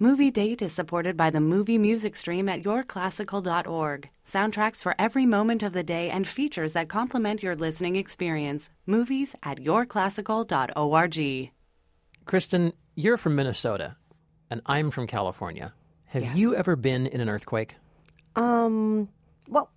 Movie Date is supported by the movie music stream at yourclassical.org. Soundtracks for every moment of the day and features that complement your listening experience. Movies at yourclassical.org. Kristen, you're from Minnesota, and I'm from California. Have you ever been in an earthquake? Um, well,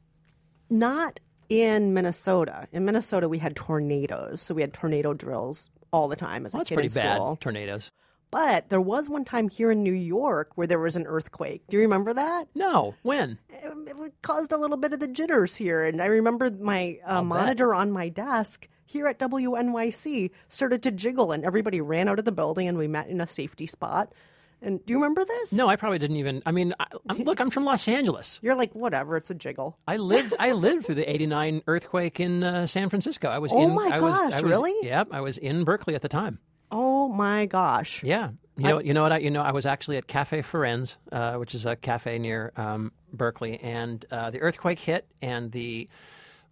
not in Minnesota. In Minnesota, we had tornadoes, so we had tornado drills all the time as Well, a that's kid pretty in bad. Tornadoes. But there was one time here in New York where there was an earthquake. Do you remember that? No. When? It, it caused a little bit of the jitters here, and I remember my uh, monitor on my desk here at WNYC started to jiggle, and everybody ran out of the building, and we met in a safety spot. And do you remember this? No, I probably didn't even. I mean, I, I'm, look, I'm from Los Angeles. You're like, whatever, it's a jiggle. I lived. I lived through the '89 earthquake in uh, San Francisco. I was Oh in. my I was, gosh, I was, really? Yep, I was in Berkeley at the time. Oh my gosh. Yeah. You know, you know what? I, you know, I was actually at Cafe Ferenz, uh, which is a cafe near um, Berkeley, and uh, the earthquake hit, and the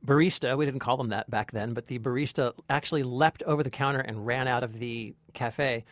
barista, we didn't call them that back then, but the barista actually leapt over the counter and ran out of the cafe.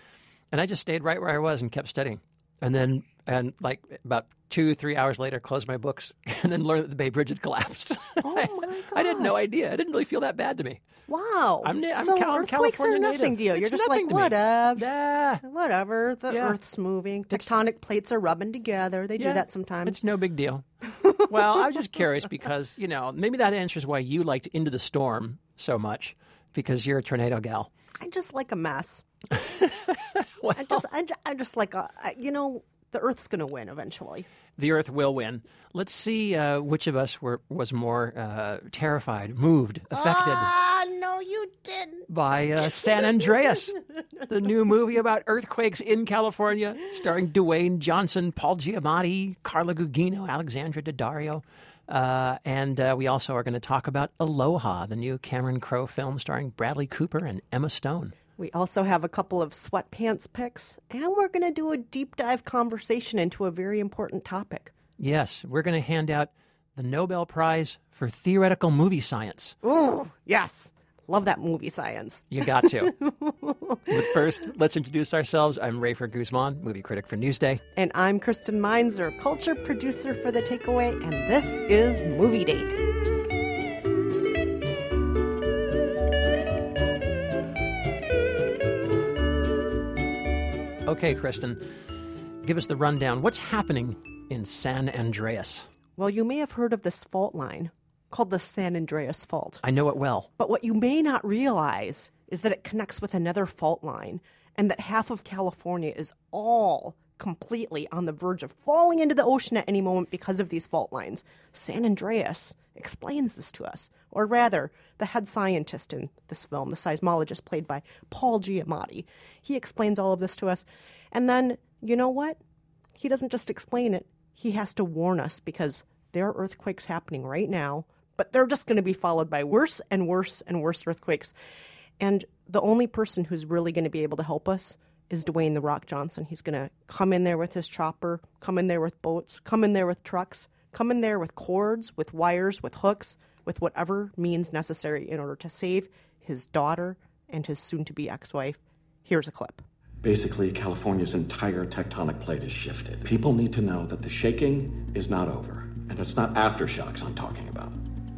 And I just stayed right where I was and kept studying. And then, and like about two, three hours later, closed my books and then learned that the Bay Bridge had collapsed. Oh my I had no idea. It didn't really feel that bad to me. Wow. I'm I'm so Cal- earthquakes California are nothing native. to you. You're It's just like, nothing to me. whatevs. Yeah. Whatever. The Yeah. earth's moving. Tectonic plates are rubbing together. They Yeah, do that sometimes. It's no big deal. well, I was just curious because, you know, maybe that answers why you liked Into the Storm so much because you're a tornado gal. I just like a mess. I just, I, I just like, a, you know, the earth's going to win eventually. The Earth will win. Let's see uh, which of us were was more uh, terrified, moved, affected Ah, no, you didn't. by uh, San Andreas, the new movie about earthquakes in California, starring Dwayne Johnson, Paul Giamatti, Carla Gugino, Alexandra Daddario. Uh, and uh, we also are going to talk about Aloha, the new Cameron Crowe film starring Bradley Cooper and Emma Stone. We also have a couple of sweatpants picks, and we're going to do a deep dive conversation into a very important topic. Yes, we're going to hand out the Nobel Prize for Theoretical Movie Science. Ooh, yes. Love that movie science. You got to. but first, let's introduce ourselves. I'm Rafer Guzman, movie critic for Newsday. And I'm Kristen Meinzer, culture producer for The Takeaway, and this is Movie Date. Okay, Kristen, give us the rundown. What's happening in San Andreas? Well, you may have heard of this fault line called the San Andreas Fault. I know it well. But what you may not realize is that it connects with another fault line, and that half of California is all completely on the verge of falling into the ocean at any moment because of these fault lines. San Andreas explains this to us, or rather, the head scientist in this film, the seismologist played by Paul Giamatti, he explains all of this to us. And then, you know what? He doesn't just explain it, he has to warn us because there are earthquakes happening right now, but they're just going to be followed by worse and worse and worse earthquakes. And the only person who's really going to be able to help us is Dwayne the Rock Johnson. He's going to come in there with his chopper, come in there with boats, come in there with trucks, come in there with cords, with wires, with hooks, with whatever means necessary in order to save his daughter and his soon to be ex wife. Here's a clip. Basically, California's entire tectonic plate is shifted. People need to know that the shaking is not over, and it's not aftershocks I'm talking about.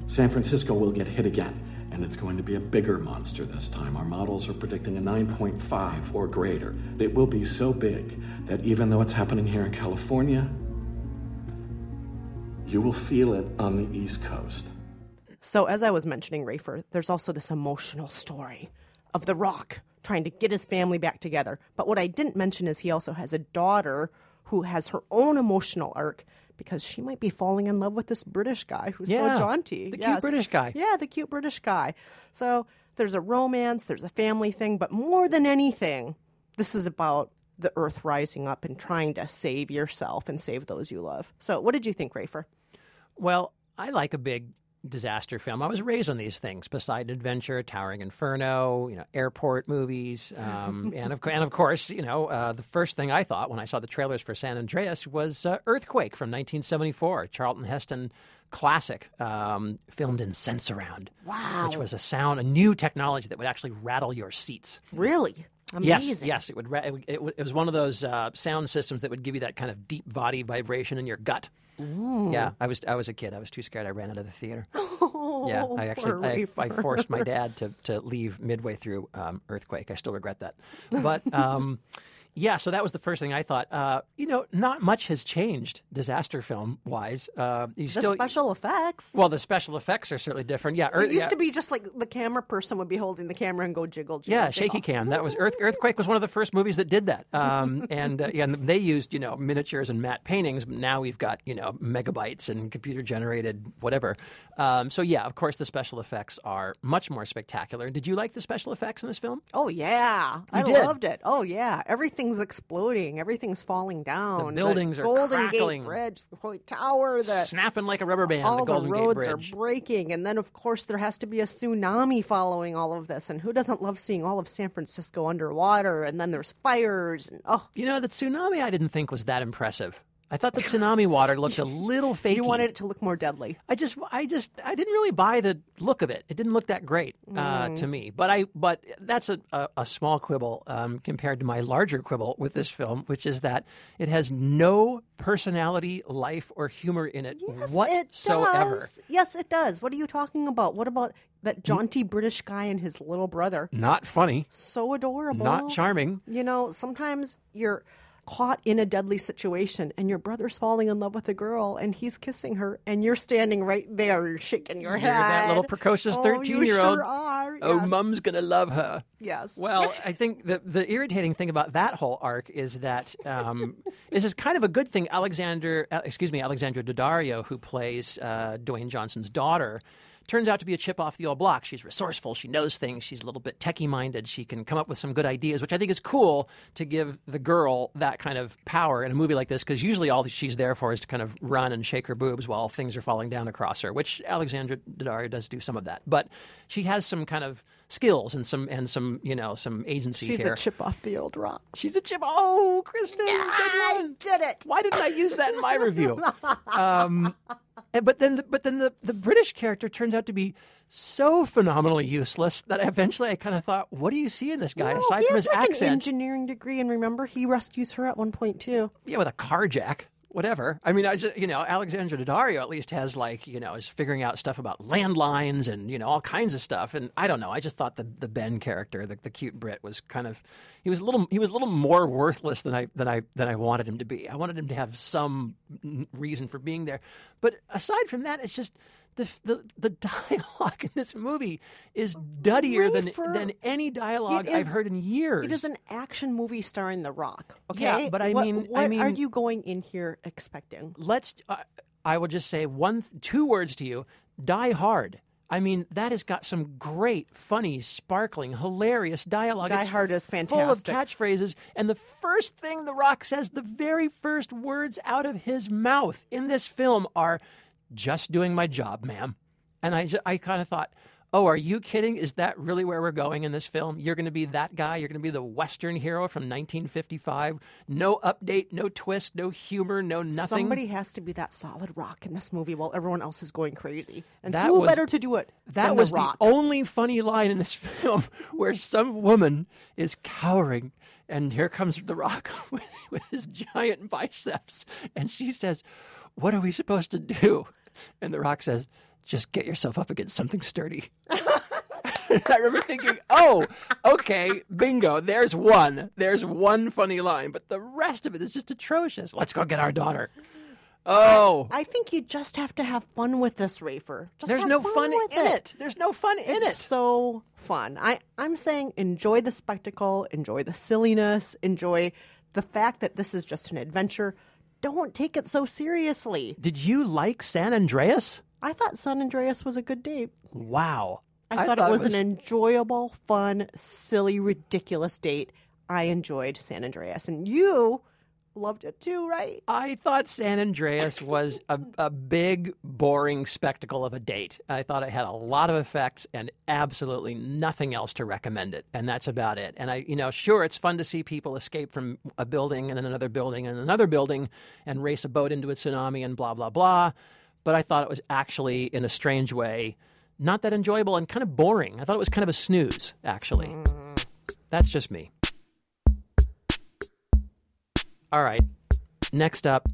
San Francisco will get hit again, and it's going to be a bigger monster this time. Our models are predicting a 9.5 or greater. It will be so big that even though it's happening here in California, you will feel it on the East Coast. So, as I was mentioning, Rafer, there's also this emotional story of The Rock trying to get his family back together. But what I didn't mention is he also has a daughter who has her own emotional arc because she might be falling in love with this British guy who's Yeah, so jaunty. the cute British guy. Yeah, the cute British guy. So, there's a romance, there's a family thing, but more than anything, this is about the earth rising up and trying to save yourself and save those you love. So, what did you think, Rafer? Well, I like a big disaster film. I was raised on these things: Poseidon Adventure, Towering Inferno, you know, airport movies, um, and of and of course, you know, uh, the first thing I thought when I saw the trailers for San Andreas was uh, Earthquake from 1974, Charlton Heston classic, um, filmed in Sensurround. Wow. which was a sound, a new technology that would actually rattle your seats. Really? Yes, Amazing. yes, it would. Re- it, would- it, it was one of those uh, sound systems that would give you that kind of deep body vibration in your gut. Yeah, I was I was a kid. I was too scared. I ran out of the theater. yeah, I actually I, I forced my dad to to leave midway through um, Earthquake. I still regret that, but. Um, Yeah, so that was the first thing I thought. Uh, you know, not much has changed disaster film wise. Uh, The still, special effects. well, the special effects are certainly different. Yeah, it used yeah. to be just like the camera person would be holding the camera and go jiggle, jiggle. Yeah, jiggle. shaky cam. That was Earth, Earthquake was one of the first movies that did that. Um, and uh, yeah, and they used you know miniatures and matte paintings. But now we've got you know megabytes and computer generated whatever. Um, so yeah, of course the special effects are much more spectacular. Did you like the special effects in this film? Oh yeah, I did? loved it. Oh yeah, everything's exploding, everything's falling down. buildings are Golden crackling. Gate Bridge, the Holy Tower, the Snapping like a rubber band. all the Golden roads Gate are breaking, and then of course there has to be a tsunami following all of this. And who doesn't love seeing all of San Francisco underwater? And then there's fires, and oh, you know, the tsunami I didn't think was that impressive. I thought the tsunami water looked a little fake. you wanted it to look more deadly. I just, I just, I didn't really buy the look of it. It didn't look that great uh, to me. But I, but that's a, a, a small quibble um, compared to my larger quibble with this film, which is that it has no personality, life, or humor in it Yes, whatsoever. It does. Yes, it does. What are you talking about? What about that jaunty British guy and his little brother? Not funny, So adorable. not charming. You know, sometimes you're caught in a deadly situation and your brother's falling in love with a girl and he's kissing her and you're standing right there, shaking your You're head. that little precocious Oh, 13 you year old. Sure are. Oh, yes. mum's gonna love her. Yes. Well, I think the the irritating thing about that whole arc is that um, this is kind of a good thing. Alexander, uh, excuse me, Alexandra Daddario, who plays uh, Dwayne Johnson's daughter, turns out to be a chip off the old block. She's resourceful. She knows things. She's a little bit techie minded. She can come up with some good ideas, which I think is cool to give the girl that kind of power in a movie like this. Because usually all she's there for is to kind of run and shake her boobs while things are falling down across her. Which Alexandra Daddario does do some of that, but she has some kind of skills and some and some you know some agency She's here. a chip off the old rock. She's a chip. Oh, Kristen, good I did it. Why didn't I use that in my review? Um, but then, the, but then the, the British character turns out to be so phenomenally useless that eventually I kind of thought, what do you see in this guy No, aside he from his like accent? an engineering degree, and remember, he rescues her at one point too. yeah, with a car jack. Whatever. I mean, I just, you know, Alexandra Daddario at least has like, you know, is figuring out stuff about landlines and, you know, all kinds of stuff. And I don't know. I just thought the, the Ben character, the, the cute Brit, was kind of, he was a little, he was a little more worthless than I, than I, than I wanted him to be. I wanted him to have some reason for being there. But aside from that, it's just, the, the, the dialogue in this movie is duddier than, Rafer, than any dialogue it I've heard in years. It is an action movie starring The Rock. Okay, Yeah, but I What- mean- I what are you going in here expecting? let's uh, i will just say one two words to you die hard i mean that has got some great funny sparkling hilarious dialogue Die It's Hard is fantastic. full of catchphrases and the first thing the rock says the very first words out of his mouth in this film are just doing my job ma'am and I, I kind of thought Oh, are you kidding? Is that really where we're going in this film? You're going to be that guy. You're going to be the Western hero from 1955. No update, no twist, no humor, no nothing. Somebody has to be that solid rock in this movie while everyone else is going crazy. And That who was- better to do it That was The Rock? the only funny line in this film where some woman is cowering, and here comes The Rock with, with his giant biceps, and she says, "What are we supposed to do?" And The Rock says, "Just get yourself up against something sturdy." I remember thinking, "Oh, okay, bingo. There's one. There's one funny line, but the rest of it is just atrocious. Let's go get our daughter." Oh, I think you just have to have fun with this, Rafer. Just there's no fun with in it. There's no fun in it's it. so fun. I, I'm saying enjoy the spectacle, enjoy the silliness, enjoy the fact that this is just an adventure. Don't take it so seriously. Did you like San Andreas? I thought San Andreas was a good date. Wow. I, thought, it was, an enjoyable, fun, silly, ridiculous date. I enjoyed San Andreas, and you loved it too, right? I thought San Andreas was a, a big, boring spectacle of a date. I thought it had a lot of effects and absolutely nothing else to recommend it. And that's about it. And I, you know, sure, it's fun to see people escape from a building and then another building and another building and race a boat into a tsunami and blah, blah, blah. But I thought it was actually, in a strange way, not that enjoyable and kind of boring. I thought it was kind of a snooze, actually. Mm. That's just me. All right. Next up,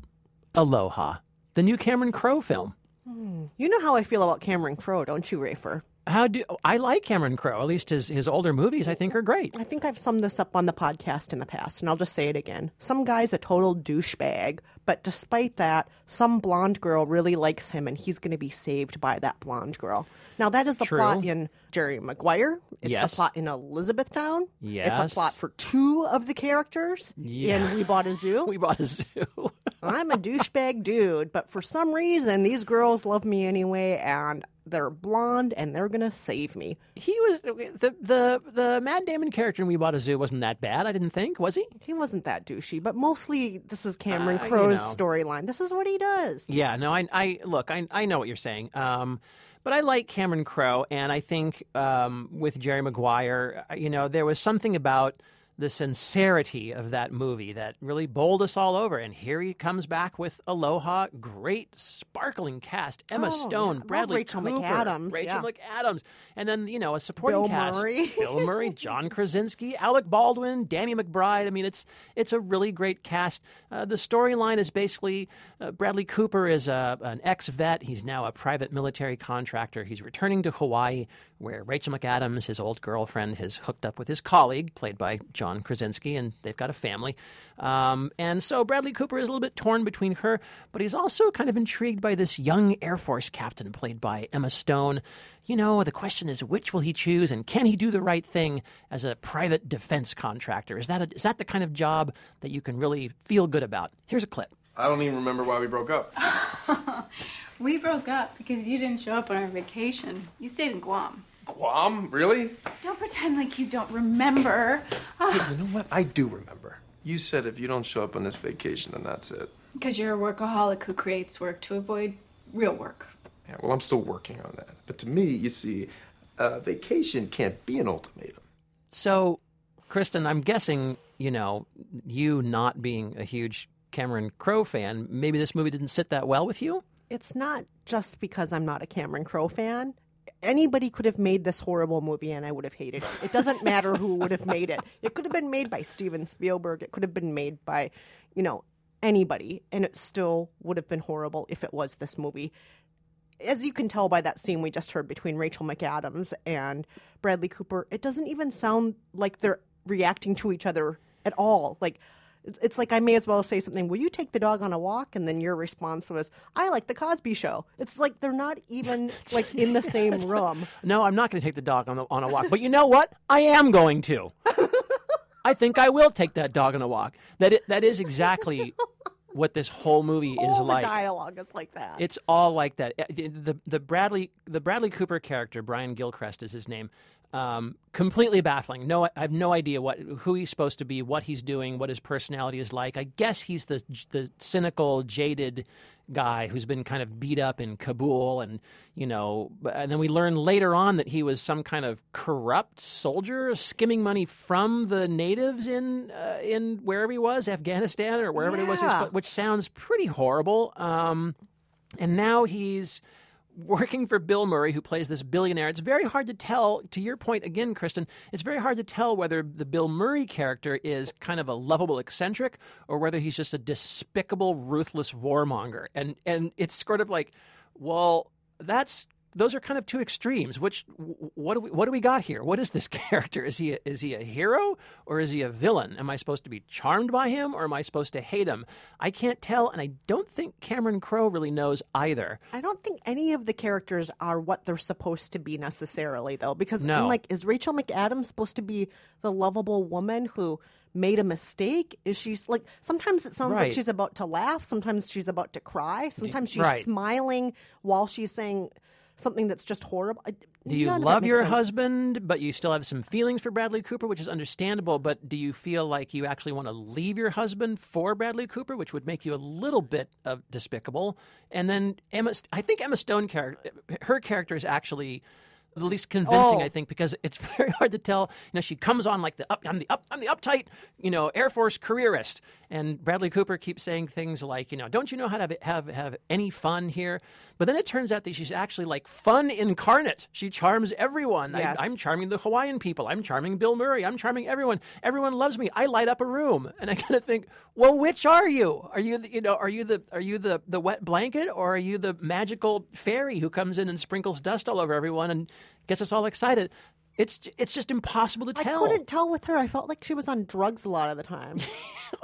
Aloha, the new Cameron Crowe film. Hmm, you know how I feel about Cameron Crowe, don't you, Rafer? How do I like Cameron Crowe? At least his his older movies, I think, are great. I think I've summed this up on the podcast in the past, and I'll just say it again. Some guy's a total douchebag, but despite that, some blonde girl really likes him, and he's going to be saved by that blonde girl. Now, that is the True. plot in Jerry Maguire. It's Yes. the plot in Elizabethtown. It's Yes. a plot for two of the characters Yeah. in We Bought a Zoo. We bought a zoo. I'm a douchebag dude, but for some reason, these girls love me anyway, and they're blonde, and they're going to save me. he was the the the Matt Damon character in We Bought a Zoo wasn't that bad. I didn't think was he? He wasn't that douchey, but mostly this is Cameron Uh, know. storyline. This is what he does. Yeah, no, I, I look, I, I know what you're saying. Um, but I like Cameron Crowe, and I think um, with Jerry Maguire, uh, you know, there was something about the sincerity of that movie that really bowled us all over. And here he comes back with Aloha, great sparkling cast: Emma Oh, Stone, yeah. Bradley Rachel Cooper, McAdams, Rachel yeah. McAdams, and then you know a supporting Bill cast: Murray. Bill Murray, John Krasinski, Alec Baldwin, Danny McBride. I mean, it's it's a really great cast. Uh, the storyline is basically uh, Bradley Cooper is a, an ex vet. He's now a private military contractor. He's returning to Hawaii, where Rachel McAdams, his old girlfriend, has hooked up with his colleague, played by John Krasinski, and they've got a family. Um, and so Bradley Cooper is a little bit torn between her, but he's also kind of intrigued by this young Air Force captain, played by Emma Stone. You know, the question is which will he choose, and can he do the right thing as a private defense contractor? Is that a, is that the kind of job that you can really feel good about? Here's a clip. I don't even remember why we broke up. We broke up because you didn't show up on our vacation. You stayed in Guam. Guam? Really? Don't pretend like you don't remember. Ah, You know what? I do remember. You said if you don't show up on this vacation, then that's it. Because you're a workaholic who creates work to avoid real work. Yeah, well, I'm still working on that. But to me, you see, a vacation can't be an ultimatum. So, Kristen, I'm guessing, you know, you not being a huge Cameron Crowe fan, maybe this movie didn't sit that well with you? It's not just because I'm not a Cameron Crowe fan. Anybody could have made this horrible movie and I would have hated it. It doesn't matter who would have made it. It could have been made by Steven Spielberg. It could have been made by, you know, anybody and it still would have been horrible if it was this movie. As you can tell by that scene we just heard between Rachel McAdams and Bradley Cooper, it doesn't even sound like they're reacting to each other at all. Like it's- like I may as well say something. Will you take the dog on a walk? And then your response was, "I like the Cosby Show." It's like they're not even like in the same room. No, I'm not going to take the dog on, the, on a walk. But you know what? I am going to. I think I will take that dog on a walk. That i that is exactly what this whole movie is All like. the dialogue is like that. It's all like that. Uh, The the Bradley the Bradley Cooper character, Brian Gilchrist is his name. Um, completely baffling. No, I have no idea what who he's supposed to be, what he's doing, what his personality is like. I guess he's the the cynical, jaded guy who's been kind of beat up in Kabul, and you know, and then we learn later on that he was some kind of corrupt soldier skimming money from the natives in uh, in wherever he was, Afghanistan or wherever it was, he was Yeah. spo- which sounds pretty horrible. Um, and now he's working for Bill Murray, who plays this billionaire. It's very hard to tell, to your point again, Kristen, it's very hard to tell whether the Bill Murray character is kind of a lovable eccentric or whether he's just a despicable, ruthless warmonger. And and it's sort of like, well, that's those are kind of two extremes. Which what do we what do we got here? What is this character? Is he a, is he a hero or is he a villain? Am I supposed to be charmed by him or am I supposed to hate him? I can't tell, and I don't think Cameron Crowe really knows either. I don't think any of the characters are what they're supposed to be necessarily, though. Because, No. I'm like, is Rachel McAdams supposed to be the lovable woman who made a mistake? Is she like? Sometimes it sounds Right. like she's about to laugh. Sometimes she's about to cry. Sometimes she's right. smiling while she's saying something that's just horrible. Do you none love your sense. husband, but you still have some feelings for Bradley Cooper, which is understandable? But do you feel like you actually want to leave your husband for Bradley Cooper, which would make you a little bit of despicable? And then Emma, I think Emma Stone character, her character is actually the least convincing, Oh. I think, because it's very hard to tell. You know, she comes on like the up, I'm the up, I'm the uptight, you know, Air Force careerist, and Bradley Cooper keeps saying things like, you know, don't you know how to have have, have any fun here? But then it turns out that she's actually like fun incarnate. She charms everyone. Yes. I, I'm charming the Hawaiian people. I'm charming Bill Murray. I'm charming everyone. Everyone loves me. I light up a room, and I kind of think, well, which are you? Are you, the, you know, are you the are you the the wet blanket, or are you the magical fairy who comes in and sprinkles dust all over everyone and gets us all excited? It's it's just impossible to tell. I couldn't tell with her. I felt like she was on drugs a lot of the time.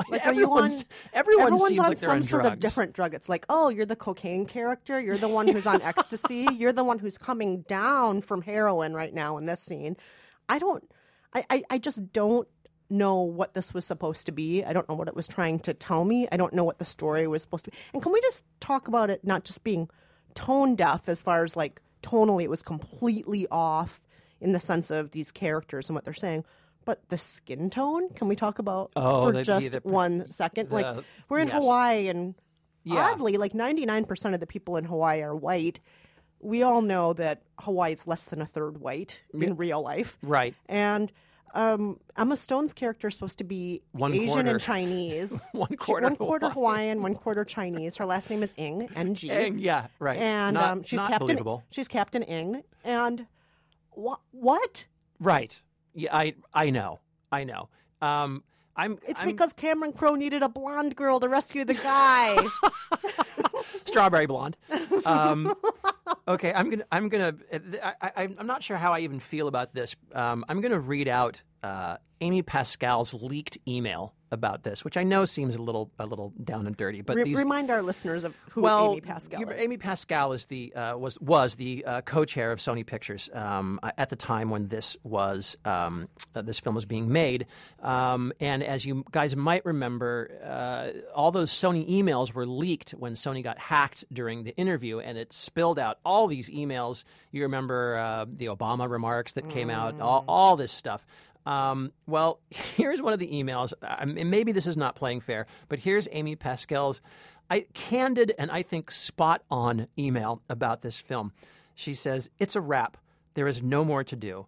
Like, everyone's on? everyone everyone's seems on like they're some on sort drugs. of different drug. It's like, oh, you're the cocaine character. You're the one who's on ecstasy. You're the one who's coming down from heroin right now in this scene. I don't. I, I, I just don't know what this was supposed to be. I don't know what it was trying to tell me. I don't know what the story was supposed to be. And can we just talk about it not just being tone deaf as far as like tonally it was completely off in the sense of these characters and what they're saying. But the skin tone, can we talk about Oh, for just the- one second? like we're in yes. Hawaii and Yeah. oddly, like ninety nine percent of the people in Hawaii are white. We all know that Hawaii is less than a third white in real life. Right. And um, Emma Stone's character is supposed to be One Asian quarter. and Chinese. One She- quarter one quarter Hawaiian. Hawaiian, one quarter Chinese. Her last name is Ing, N-G. Ing, yeah, right. And Not- um, she's Captain. believable. She's Captain Ing. And what? What? Right. Yeah, I I know. I know. Um, I'm. It's I'm because Cameron Crowe needed a blonde girl to rescue the guy. strawberry blonde. Um, okay, I'm gonna. I'm gonna. I, I, I'm not sure how I even feel about this. Um, I'm gonna read out uh, Amy Pascal's leaked email about this, which I know seems a little a little down and dirty, but Re- these. remind our listeners of who well, Amy Pascal is. Amy Pascal is the uh, was was the uh, co-chair of Sony Pictures um, at the time when this was um, uh, this film was being made. Um, and as you guys might remember, uh, all those Sony emails were leaked when Sony got hacked during the interview, and it spilled out all these emails. You remember uh, the Obama remarks that came out, all, all this stuff. Um, well, here's one of the emails. And maybe this is not playing fair, but here's Amy Pascal's I, candid and I think spot on email about this film. She says, It's a wrap. There is no more to do.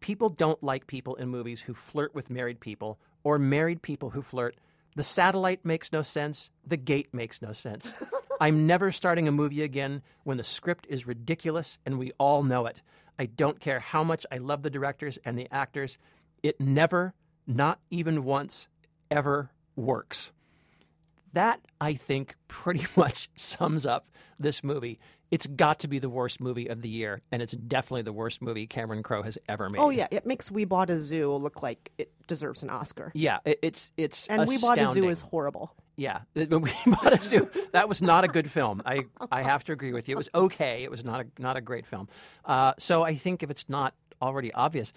People don't like people in movies who flirt with married people or married people who flirt. The satellite makes no sense. The gate makes no sense. I'm never starting a movie again when the script is ridiculous and we all know it. I don't care how much I love the directors and the actors. It never, not even once, ever works. That, I think, pretty much sums up this movie. It's got to be the worst movie of the year, and it's definitely the worst movie Cameron Crowe has ever made. Oh yeah, it makes We Bought a Zoo look like it deserves an Oscar. Yeah, it, it's it's And We Bought a Zoo is horrible. Yeah, we bought a zoo, that was not a good film. I I have to agree with you. It was okay. It was not a not a great film. Uh, so I think if it's not already obvious,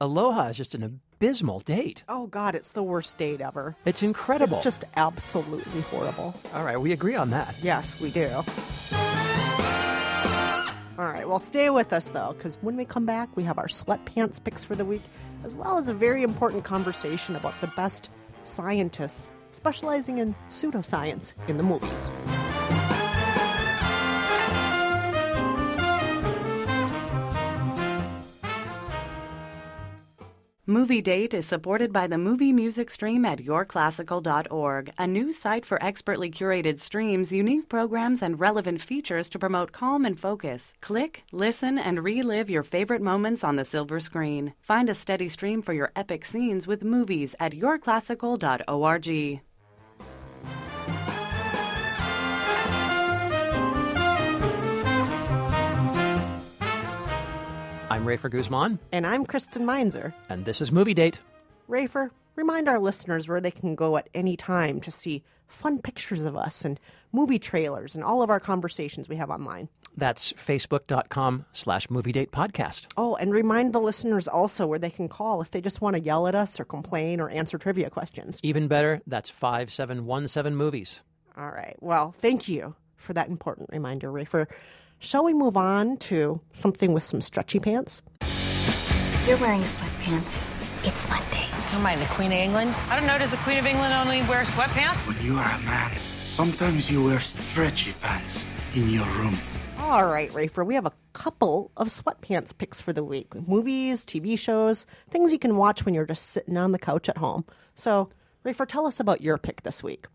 Aloha is just an abysmal date. Oh God, it's the worst date ever. It's incredible. It's just absolutely horrible. all right. We agree on that. Yes, we do. All right, well, stay with us though, because when we come back, we have our sweatpants picks for the week, as well as a very important conversation about the best scientists specializing in pseudoscience in the movies. Movie Date is supported by the movie music stream at yourclassical.org, a new site for expertly curated streams, unique programs, and relevant features to promote calm and focus. Click, listen, and relive your favorite moments on the silver screen. Find a steady stream for your epic scenes with movies at yourclassical.org. I'm Rafer Guzman, And I'm Kristen Meinzer. and this is Movie Date. Rafer, remind our listeners where they can go at any time to see fun pictures of us and movie trailers and all of our conversations we have online. That's facebook.com slash movie date podcast. Oh, and remind the listeners also where they can call if they just want to yell at us or complain or answer trivia questions. Even better, that's 5717 movies. All right. Well, thank you for that important reminder, Rafer. Shall we move on to something with some stretchy pants? You're wearing sweatpants. It's Monday. Am I the Queen of England? I don't know. Does the Queen of England only wear sweatpants? When you are a man, sometimes you wear stretchy pants. in your room. All right, Rafer, we have a couple of sweatpants picks for the week movies, TV shows, things you can watch when you're just sitting on the couch at home. So, Rafer, tell us about your pick this week.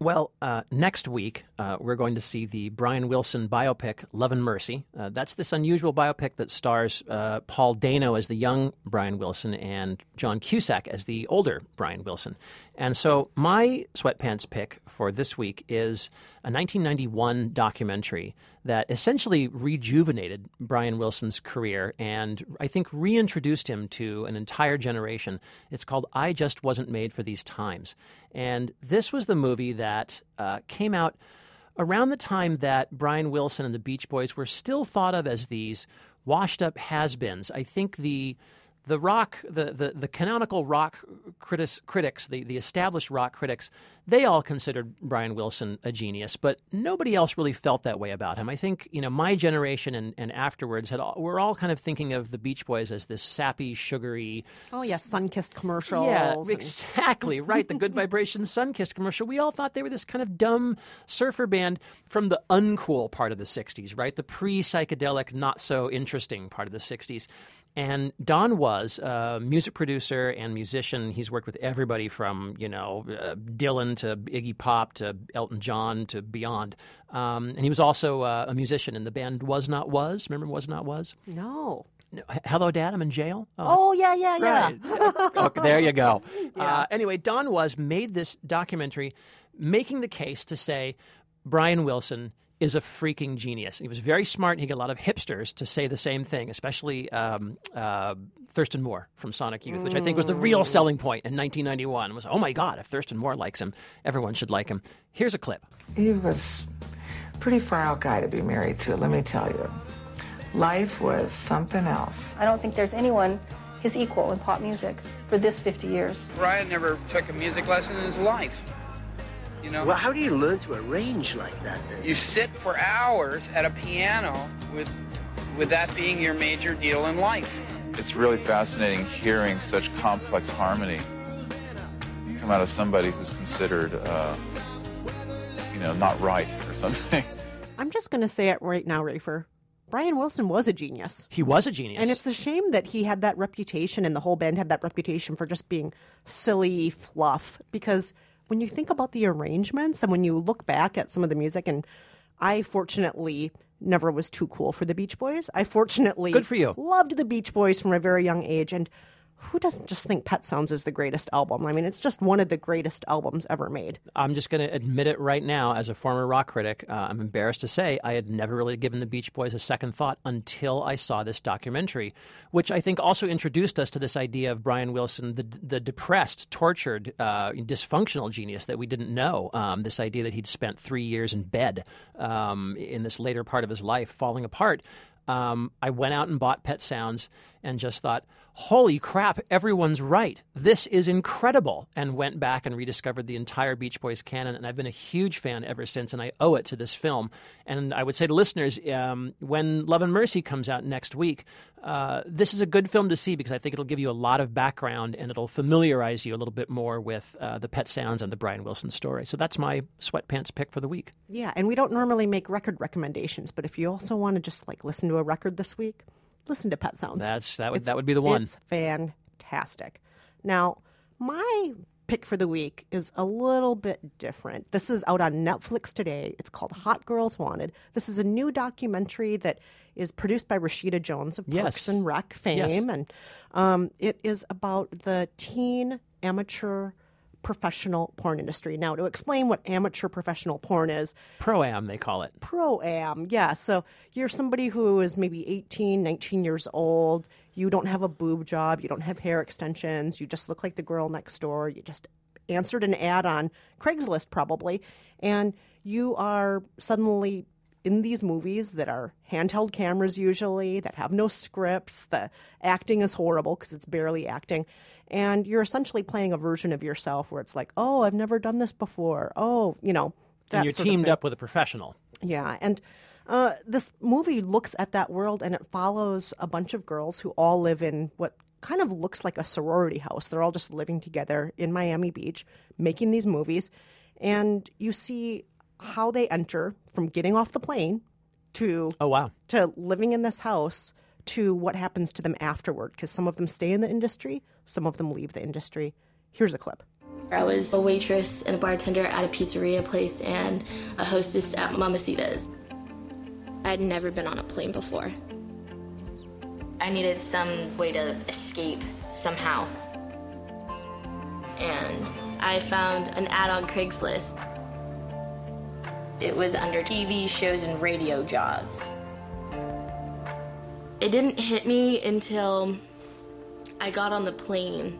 Well, uh, next week, uh, we're going to see the Brian Wilson biopic, Love and Mercy. Uh, that's this unusual biopic that stars uh, Paul Dano as the young Brian Wilson and John Cusack as the older Brian Wilson. And so, my sweatpants pick for this week is a 1991 documentary that essentially rejuvenated Brian Wilson's career and I think reintroduced him to an entire generation. It's called I Just Wasn't Made for These Times. And this was the movie that uh, came out around the time that Brian Wilson and the Beach Boys were still thought of as these washed up has beens. I think the the rock, the, the, the canonical rock critics, critics the, the established rock critics, they all considered Brian Wilson a genius, but nobody else really felt that way about him. I think, you know, my generation and, and afterwards had all, we're all kind of thinking of the Beach Boys as this sappy, sugary. Oh, yeah, sun kissed commercials. Yeah, and- exactly, right. The Good Vibrations sun kissed commercial. We all thought they were this kind of dumb surfer band from the uncool part of the 60s, right? The pre psychedelic, not so interesting part of the 60s. And Don was a music producer and musician. He's worked with everybody from, you know, uh, Dylan to Iggy Pop to Elton John to beyond. Um, and he was also uh, a musician in the band Was Not Was. Remember Was Not Was? No. No, Hello, Dad, I'm in jail. Oh, yeah, yeah, yeah. Right. okay, there you go. Uh, anyway, Don Was made this documentary making the case to say Brian Wilson is a freaking genius. He was very smart. He got a lot of hipsters to say the same thing, especially um, uh, Thurston Moore from Sonic Youth, which I think was the real selling point in 1991. Was oh my God, if Thurston Moore likes him, everyone should like him. Here's a clip. He was a pretty far out guy to be married to, let me tell you. Life was something else. I don't think there's anyone his equal in pop music for this 50 years. Brian never took a music lesson in his life. You know? Well, how do you learn to arrange like that then? You sit for hours at a piano with with that being your major deal in life. It's really fascinating hearing such complex harmony come out of somebody who's considered, uh, you know, not right or something. I'm just going to say it right now, Rafer. Brian Wilson was a genius. He was a genius. And it's a shame that he had that reputation and the whole band had that reputation for just being silly fluff. Because when you think about the arrangements and when you look back at some of the music, and I fortunately never was too cool for the Beach Boys. I fortunately Good for you. loved the Beach Boys from a very young age. And who doesn't just think Pet Sounds is the greatest album? I mean, it's just one of the greatest albums ever made. I'm just going to admit it right now, as a former rock critic, uh, I'm embarrassed to say I had never really given the Beach Boys a second thought until I saw this documentary, which I think also introduced us to this idea of Brian Wilson, the the depressed, tortured, uh, dysfunctional genius that we didn't know. Um, this idea that he'd spent three years in bed um, in this later part of his life, falling apart. Um, I went out and bought Pet Sounds and just thought, holy crap, everyone's right. This is incredible. And went back and rediscovered the entire Beach Boys canon. And I've been a huge fan ever since, and I owe it to this film. And I would say to listeners, um, when Love and Mercy comes out next week, uh, this is a good film to see because I think it'll give you a lot of background and it'll familiarize you a little bit more with uh, the Pet Sounds and the Brian Wilson story. So that's my sweatpants pick for the week. Yeah, and we don't normally make record recommendations, but if you also want to just like listen to a record this week, listen to Pet Sounds. That's that would It's- that would be the one. It's fantastic. Now, my pick for the week is a little bit different. This is out on Netflix today. It's called Hot Girls Wanted. This is a new documentary that is produced by Rashida Jones of Yes. Parks and Rec fame, Yes. and um, it is about the teen amateur professional porn industry. Now, to explain what amateur professional porn is, Pro am they call it. pro am yeah. So you're somebody who is maybe 18 19 years old. You don't have a boob job. You don't have hair extensions. You just look like the girl next door. You just answered an ad on craigslist probably. And you are suddenly in these movies that are handheld cameras usually that have no scripts. The acting is horrible because it's barely acting and you're essentially playing a version of yourself where it's like oh i've never done this before. Oh you know that and you're teamed up with a professional. Yeah, and uh, this movie looks at that world and it follows a bunch of girls who all live in what kind of looks like a sorority house. They're all just living together in Miami Beach, making these movies, and you see how they enter from getting off the plane to oh wow. to living in this house to what happens to them afterward because some of them stay in the industry, some of them leave the industry. Here's a clip. I was a waitress and a bartender at a pizzeria place and a hostess at Mamacita's. I'd never been on a plane before. I needed some way to escape somehow. And I found an ad on Craigslist. It was under TV shows and radio jobs. It didn't hit me until I got on the plane.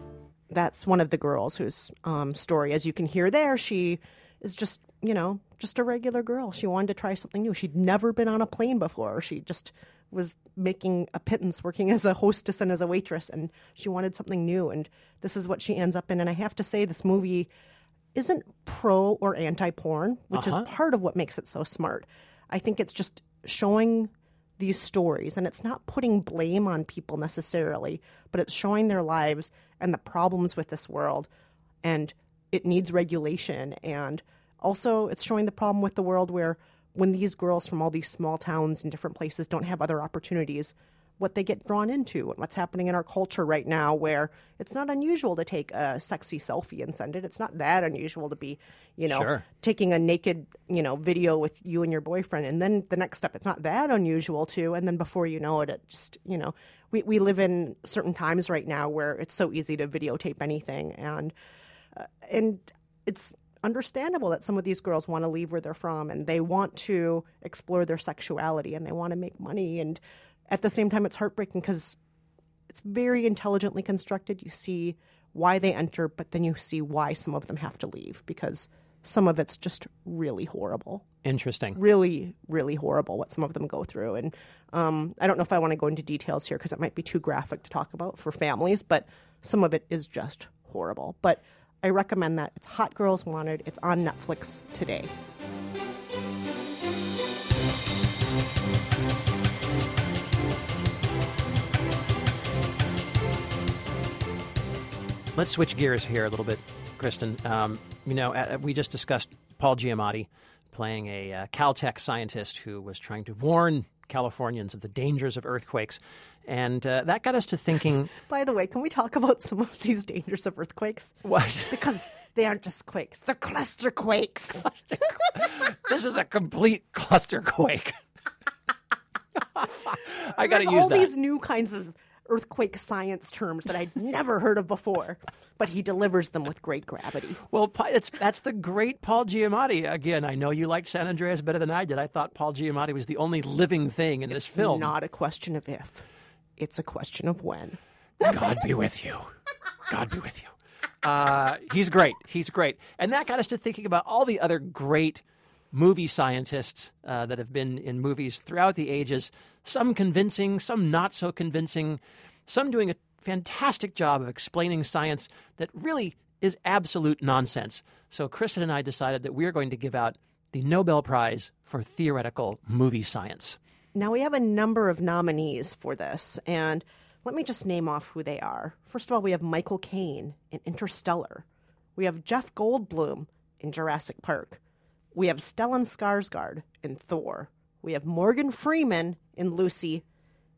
That's one of the girls whose um, story, as you can hear there, she is just, you know, just a regular girl. She wanted to try something new. She'd never been on a plane before. She just was making a pittance working as a hostess and as a waitress, and she wanted something new. And this is what she ends up in. And I have to say, this movie isn't pro or anti porn, which Uh-huh. is part of what makes it so smart. I think it's just showing these stories, and it's not putting blame on people necessarily, but it's showing their lives and the problems with this world. And it needs regulation. And also, it's showing the problem with the world where when these girls from all these small towns and different places don't have other opportunities, what they get drawn into and what's happening in our culture right now where it's not unusual to take a sexy selfie and send it. It's not that unusual to be, you know, Sure. taking a naked, you know, video with you and your boyfriend. And then the next step, it's not that unusual too. And then before you know it, it just, you know, we, we live in certain times right now where it's so easy to videotape anything. And, uh, and it's understandable that some of these girls want to leave where they're from and they want to explore their sexuality and they want to make money. And at the same time, it's heartbreaking because it's very intelligently constructed. You see why they enter, but then you see why some of them have to leave because some of it's just really horrible. Interesting. Really, really horrible what some of them go through. And um, I don't know if I want to go into details here because it might be too graphic to talk about for families, but some of it is just horrible. But I recommend that. It's Hot Girls Wanted. It's on Netflix today. Let's switch gears here a little bit, Kristen. Um, you know, uh, we just discussed Paul Giamatti playing a uh, Caltech scientist who was trying to warn Californians of the dangers of earthquakes. And uh, that got us to thinking By the way, can we talk about some of these dangers of earthquakes? What? Because they aren't just quakes, they're cluster quakes. this is a complete cluster quake. I got to use all that. these new kinds of earthquake science terms that I'd never heard of before, but he delivers them with great gravity. Well, it's, that's the great Paul Giamatti. Again, I know you liked San Andreas better than I did. I thought Paul Giamatti was the only living thing in this film. Not a question of if, it's a question of when. God be with you. God be with you. Uh, he's great. He's great. And that got us to thinking about all the other great movie scientists uh, that have been in movies throughout the ages, some convincing, some not so convincing, some doing a fantastic job of explaining science that really is absolute nonsense. So, Kristen and I decided that we are going to give out the Nobel Prize for Theoretical Movie Science. Now, we have a number of nominees for this, and let me just name off who they are. First of all, we have Michael Caine in Interstellar. We have Jeff Goldblum in Jurassic Park. We have Stellan Skarsgård in Thor. We have Morgan Freeman in Lucy.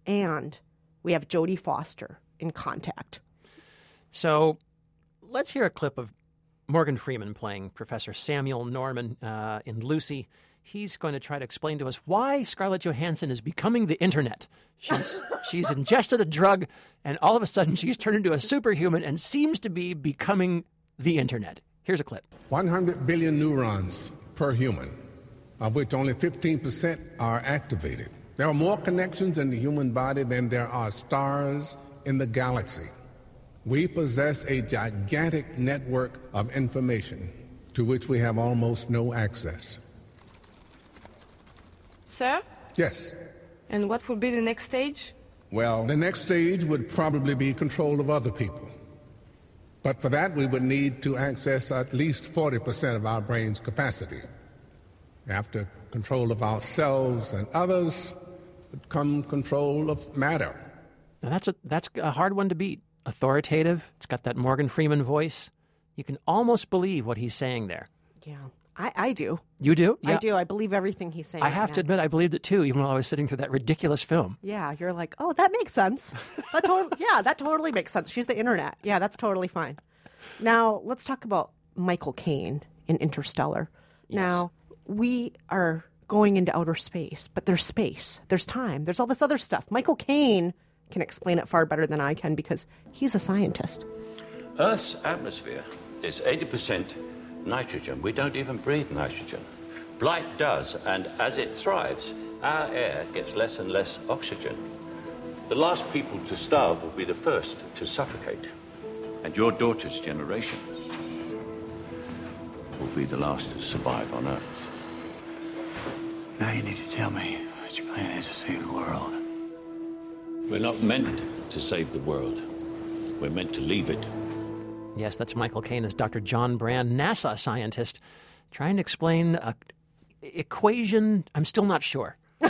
And we have Jodie Foster in Contact. So let's hear a clip of Morgan Freeman playing Professor Samuel Norman uh, in Lucy. He's going to try to explain to us why Scarlett Johansson is becoming the internet. She's, she's ingested a drug, and all of a sudden she's turned into a superhuman and seems to be becoming the internet. Here's a clip. 100 billion neurons per human, of which only 15% are activated. There are more connections in the human body than there are stars in the galaxy. We possess a gigantic network of information to which we have almost no access. Sir? Yes. And what will be the next stage? Well, the next stage would probably be control of other people. But for that, we would need to access at least 40% of our brain's capacity. After control of ourselves and others would come control of matter. Now that's a that's a hard one to beat. Authoritative. It's got that Morgan Freeman voice. You can almost believe what he's saying there. Yeah. I, I do. You do? Yeah. I do. I believe everything he's saying. I right have now. to admit, I believed it too, even while I was sitting through that ridiculous film. Yeah, you're like, oh, that makes sense. That tot- yeah, that totally makes sense. She's the internet. Yeah, that's totally fine. Now let's talk about Michael Caine in Interstellar. Yes. Now we are going into outer space, but there's space, there's time, there's all this other stuff. Michael Caine can explain it far better than I can because he's a scientist. Earth's atmosphere is 80% nitrogen. We don't even breathe nitrogen. Blight does, and as it thrives, our air gets less and less oxygen. The last people to starve will be the first to suffocate. And your daughter's generation will be the last to survive on Earth. Now you need to tell me what your plan is to save the world. We're not meant to save the world. We're meant to leave it. Yes, that's Michael Caine as Dr. John Brand, NASA scientist, trying to explain a equation. I'm still not sure.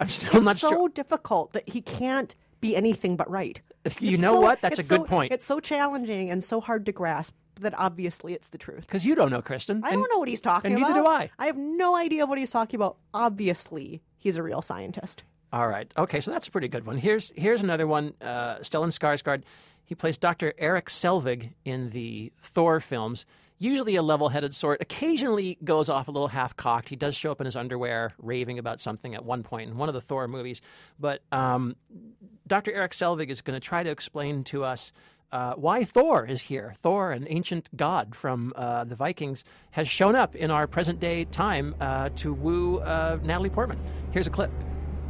I'm still it's not so sure. difficult that he can't be anything but right. You It's know so- what? That's a good so- point. It's so challenging and so hard to grasp that obviously it's the truth. Because you don't know, Kristen. I and- don't know what he's talking and about. neither do I. I have no idea what he's talking about. Obviously, he's a real scientist. All right. Okay, so that's a pretty good one. Here's here's another one. Uh, Stellan Skarsgård. He plays Dr. Eric Selvig in the Thor films. Usually a level-headed sort. Occasionally goes off a little half-cocked. He does show up in his underwear, raving about something at one point in one of the Thor movies. But um, Dr. Eric Selvig is going to try to explain to us uh, why Thor is here. Thor, an ancient god from uh, the Vikings, has shown up in our present-day time uh, to woo uh, Natalie Portman. Here's a clip.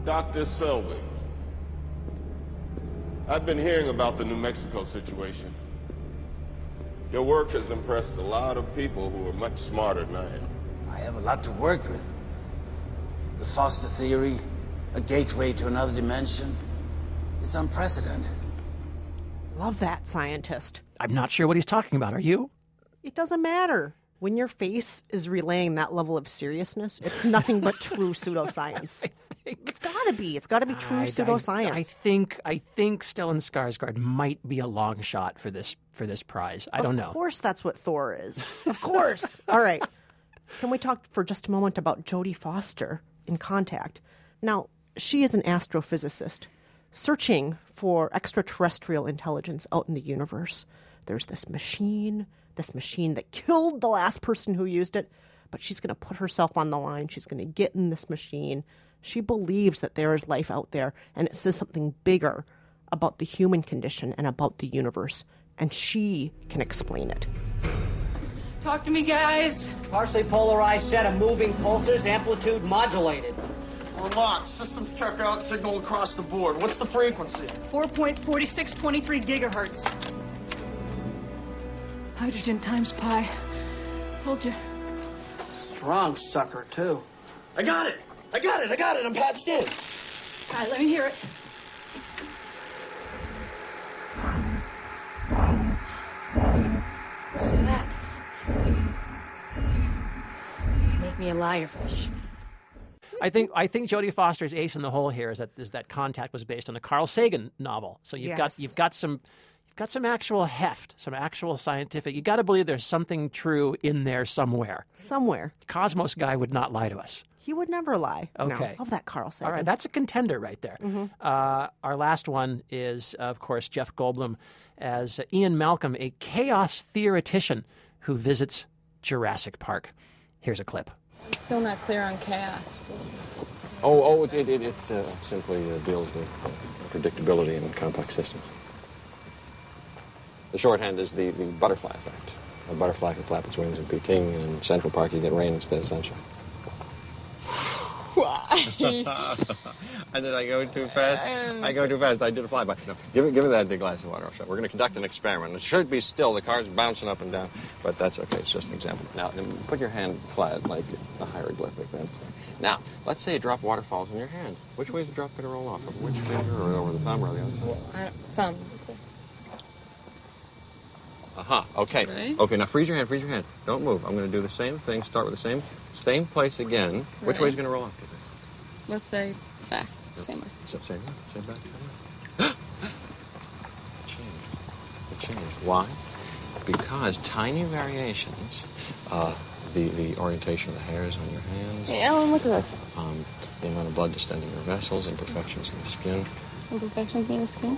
Dr. Selvig, I've been hearing about the New Mexico situation. Your work has impressed a lot of people who are much smarter than I am. I have a lot to work with. The Foster theory, a gateway to another dimension. It's unprecedented. Love that scientist. I'm not sure what he's talking about. Are you? It doesn't matter. When your face is relaying that level of seriousness, it's nothing but true pseudoscience. It's got to be. It's got to be true I- I- pseudoscience. I, think I think Stellan Skarsgård might be a long shot for this for this prize. I don't know. Of course, that's what Thor is. Of course. All right. Can we talk for just a moment about Jodie Foster in Contact? Now, she is an astrophysicist searching for extraterrestrial intelligence out in the universe. There's this machine, this machine that killed the last person who used it, but she's going to put herself on the line. She's going to get in this machine. She believes that there is life out there, and it says something bigger about the human condition and about the universe, and she can explain it. Talk to me, guys. Partially polarized set of moving pulses, amplitude modulated. We're locked. Systems check out, signal across the board. What's the frequency? 4.4623 gigahertz. Hydrogen times pi. Told you. Strong sucker, too. I got it! I got it! I got it! I'm patched in! All right, let me hear it. See that? Make me a liar fish. I think I think Jodie Foster's ace in the hole here is that is that Contact was based on a Carl Sagan novel. So you've got you've got some you've got some actual heft, some actual scientific. You got to believe there's something true in there somewhere. Somewhere. Cosmos guy would not lie to us. He would never lie. No, Okay. love that Carl Sagan. All right, that's a contender right there. Mhm. Uh, our last one is, of course, Jeff Goldblum as Ian Malcolm, a chaos theoretician who visits Jurassic Park. Here's a clip. Still not clear on chaos. Oh, oh, it, it, it uh, simply uh, deals with uh, predictability in complex systems. The shorthand is the, the butterfly effect. A butterfly can flap its wings in Peking, and in Central Park you get rain instead of sunshine. Why? I did I go too fast? I go too fast. I did a flyby. No, give, me, give me that big glass of water. We're going to conduct an experiment. It should be still. The car's bouncing up and down, but that's okay. It's just an example. Now, put your hand flat like a hieroglyphic. Then. Now, let's say a drop of water falls in your hand. Which way is the drop going to roll off? Of which finger, or over the thumb, or the other side? Thumb. Aha. Okay. Right. Okay. Now freeze your hand. Freeze your hand. Don't move. I'm going to do the same thing. Start with the same same place again. Which way Right. is going to roll off? do you think? Let's say back. Same way. Same, same way. Same back. Same way. it changed. It changed. Why? Because tiny variations uh, the, the orientation of the hairs on your hands. Hey, Ellen, look at this. Um, the amount of blood distending your vessels, imperfections in the skin. Imperfections in the skin.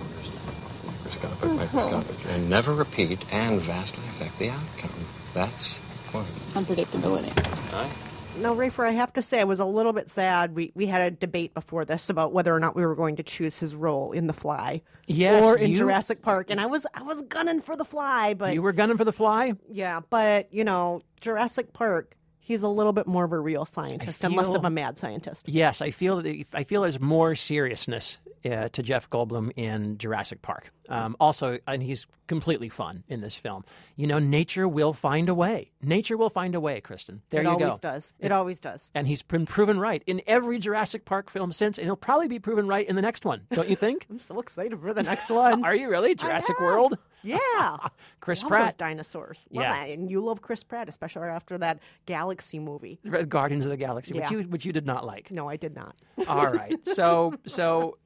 Microscopic, microscopic. Uh-huh. And never repeat and vastly affect the outcome. That's one. Unpredictability. Right? Now, Rafer, I have to say, I was a little bit sad. We we had a debate before this about whether or not we were going to choose his role in The Fly, Yes, or in you- Jurassic Park, and I was I was gunning for The Fly, but you were gunning for the fly? yeah, but you know, Jurassic Park, he's a little bit more of a real scientist and less of a mad scientist. Yes, I feel that I feel there's more seriousness uh, to Jeff Goldblum in Jurassic Park. Um, also, and he's completely fun in this film. You know, nature will find a way. Nature will find a way, Kristen. There it you always go. does. It always does. And he's been proven right in every Jurassic Park film since, and he'll probably be proven right in the next one. Don't you think? I'm so excited for the next one. Are you really? Jurassic World? Yeah, Chris love Pratt. those dinosaurs. Love Yeah. that. and you love Chris Pratt, especially after that Galaxy movie. Guardians of the Galaxy, Yeah. which you which you did not like. No, I did not. All right. So so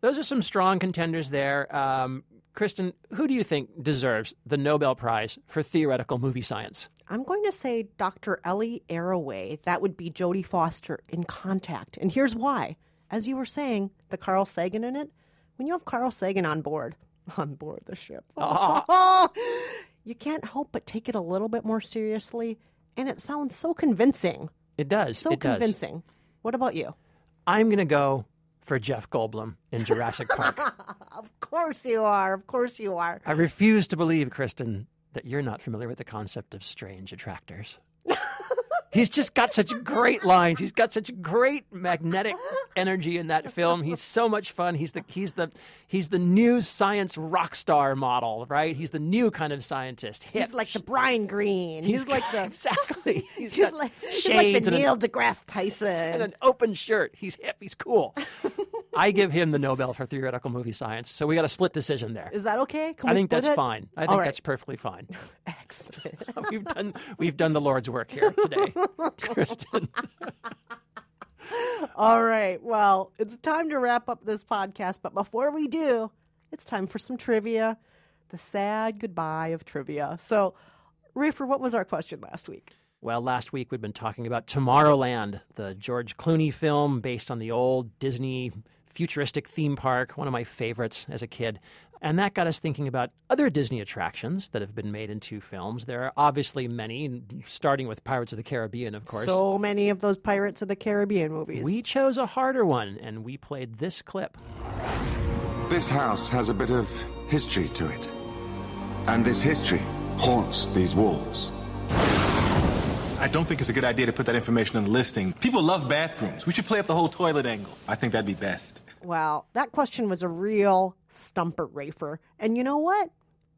those are some strong contenders there. Um, Kristen, who do you think deserves the Nobel Prize for theoretical movie science? I'm going to say Dr. Ellie Arroway. That would be Jodie Foster in Contact. And here's why. As you were saying, the Carl Sagan in it, when you have Carl Sagan on board, on board the ship, you can't help but take it a little bit more seriously. And it sounds so convincing. It does. So it does. convincing. What about you? I'm going to go for Jeff Goldblum in Jurassic Park. Of course you are. Of course you are. I refuse to believe, Kristen, that you're not familiar with the concept of strange attractors. He's just got such great lines. He's got such great magnetic energy in that film. He's so much fun. He's the he's the he's the new science rock star model, right? He's the new kind of scientist. Hip. He's like the Brian Greene. He's, He's- like the exactly. He's He's, like he's like the Neil deGrasse Tyson. and an open shirt. He's hip. He's cool. I give him the Nobel for theoretical movie science. So we got a split decision there. Is that okay? I think that's it? fine. I think right. that's perfectly fine. Excellent. we've done we've done the Lord's work here today, Kristen. All right. Well, it's time to wrap up this podcast. But before we do, it's time for some trivia. The sad goodbye of trivia. So, Rafer, what was our question last week? Well, last week we'd been talking about Tomorrowland, the George Clooney film based on the old Disney futuristic theme park, one of my favorites as a kid. And that got us thinking about other Disney attractions that have been made into films. There are obviously many, starting with Pirates of the Caribbean, of course. So many of those Pirates of the Caribbean movies. we chose a harder one, and we played this clip. This house has a bit of history to it. And this history haunts these walls. I don't think it's a good idea to put that information on the listing. People love bathrooms. We should play up the whole toilet angle. I think that'd be best. Wow, that question was a real stumper, Rafer. And you know what?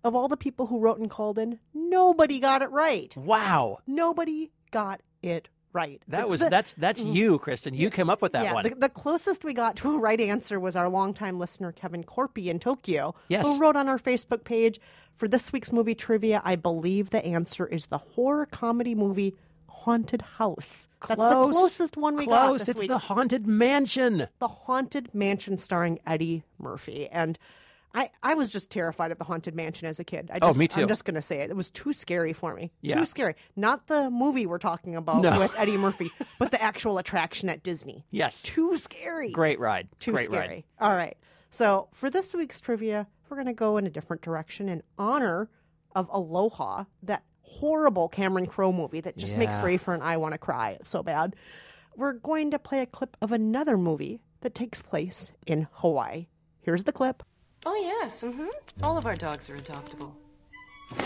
Of all the people who wrote and called in, nobody got it right. Wow. Nobody got it right. That was the- that's that's mm. you, Kristen. You came up with that yeah, one. The, the closest we got to a right answer was our longtime listener Kevin Corpy in Tokyo, Yes. who wrote on our Facebook page for this week's movie trivia. I believe the answer is the horror comedy movie Haunted House. That's the closest one we got. Close. this It's week. the Haunted Mansion. The Haunted Mansion starring Eddie Murphy. And I, I was just terrified of the Haunted Mansion as a kid. I Oh, just, me too. I'm just going to say it. It was too scary for me. Yeah. Too scary. Not the movie we're talking about No. with Eddie Murphy, but the actual attraction at Disney. Yes. Too scary. Great ride. Too Great scary. ride. All right. So for this week's trivia, we're going to go in a different direction in honor of Aloha, that horrible Cameron Crowe movie that just makes Yeah. Rafer and I want to cry. It's so bad. We're going to play a clip of another movie that takes place in Hawaii. Here's the clip. Oh, yes. Mm-hmm. All of our dogs are adoptable.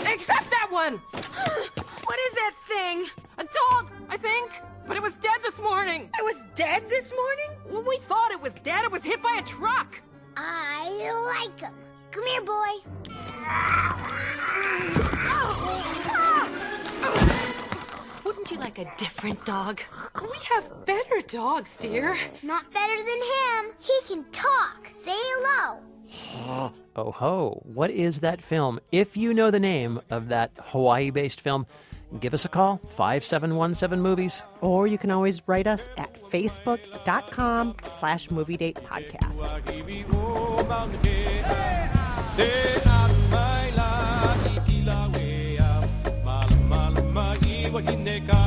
Except that one! what is that thing? A dog, I think. But it was dead this morning. It was dead this morning? Well, we thought it was dead. It was hit by a truck. I like him. Come here, boy. Wouldn't you like a different dog? We have better dogs, dear. Not better than him. He can talk. Say hello. Oh ho, what is that film? If you know the name of that Hawaii based film, give us a call 5717 movies. Or you can always write us at facebook.com slash movie date podcast. Ah. Ineka